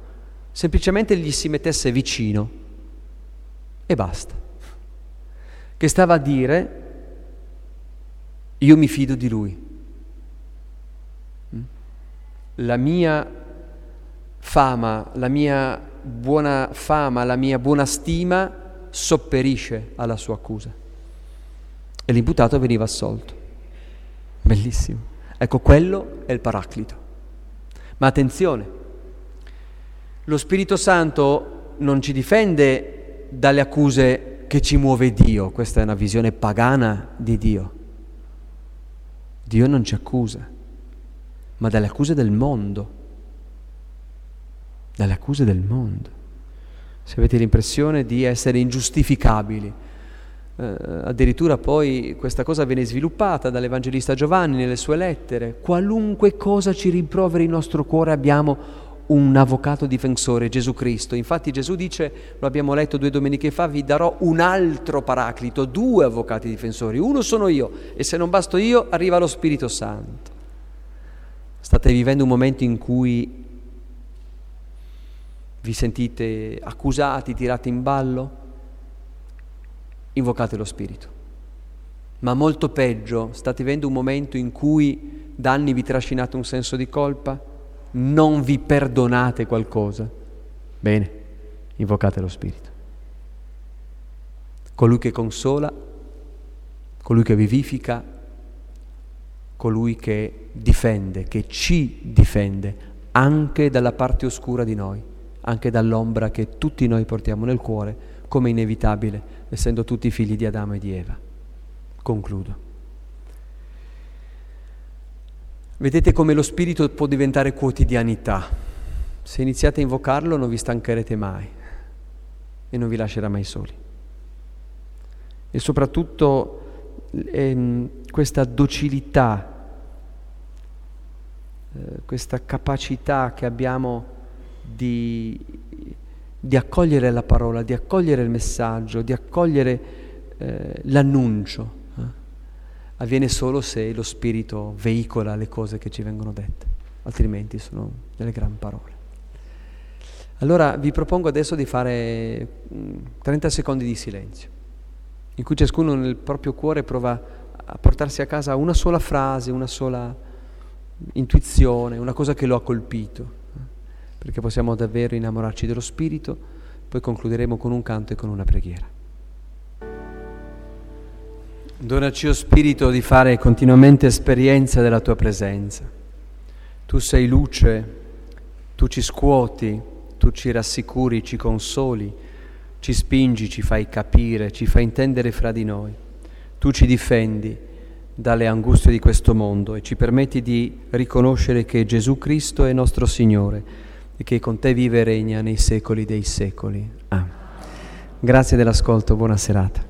semplicemente gli si mettesse vicino e basta. Che stava a dire, io mi fido di lui. Mm? La mia fama, la mia buona fama, la mia buona stima sopperisce alla sua accusa. E l'imputato veniva assolto. Bellissimo. Ecco, quello è il Paraclito. Ma attenzione, lo Spirito Santo non ci difende dalle accuse che ci muove Dio, questa è una visione pagana di Dio. Dio non ci accusa, ma dalle accuse del mondo, dalle accuse del mondo. Se avete l'impressione di essere ingiustificabili, eh, addirittura poi questa cosa viene sviluppata dall'Evangelista Giovanni nelle sue lettere. Qualunque cosa ci rimproveri il nostro cuore abbiamo un avvocato difensore, Gesù Cristo. Infatti Gesù dice, lo abbiamo letto due domeniche fa, vi darò un altro paraclito, due avvocati difensori. Uno sono io e se non basto io arriva lo Spirito Santo. State vivendo un momento in cui vi sentite accusati, tirati in ballo? Invocate lo Spirito. Ma molto peggio, state vivendo un momento in cui da anni vi trascinate un senso di colpa, non vi perdonate qualcosa. Bene, invocate lo Spirito. Colui che consola, colui che vivifica, colui che difende, che ci difende anche dalla parte oscura di noi, anche dall'ombra che tutti noi portiamo nel cuore, come inevitabile, essendo tutti figli di Adamo e di Eva. Concludo. Vedete come lo Spirito può diventare quotidianità. Se iniziate a invocarlo non vi stancherete mai e non vi lascerà mai soli. E soprattutto ehm, questa docilità, eh, questa capacità che abbiamo di, di, accogliere la parola, di accogliere il messaggio, di accogliere eh, l'annuncio avviene solo se lo Spirito veicola le cose che ci vengono dette, altrimenti sono delle gran parole. Allora vi propongo adesso di fare 30 mm, secondi di silenzio, in cui ciascuno nel proprio cuore prova a portarsi a casa una sola frase, una sola intuizione, una cosa che lo ha colpito, eh, perché possiamo davvero innamorarci dello Spirito, poi concluderemo con un canto e con una preghiera. Donaci, o Spirito, di fare continuamente esperienza della tua presenza. Tu sei luce, tu ci scuoti, tu ci rassicuri, ci consoli, ci spingi, ci fai capire, ci fai intendere fra di noi. Tu ci difendi dalle angustie di questo mondo e ci permetti di riconoscere che Gesù Cristo è nostro Signore e che con te vive e regna nei secoli dei secoli. Amen. Grazie dell'ascolto, buona serata.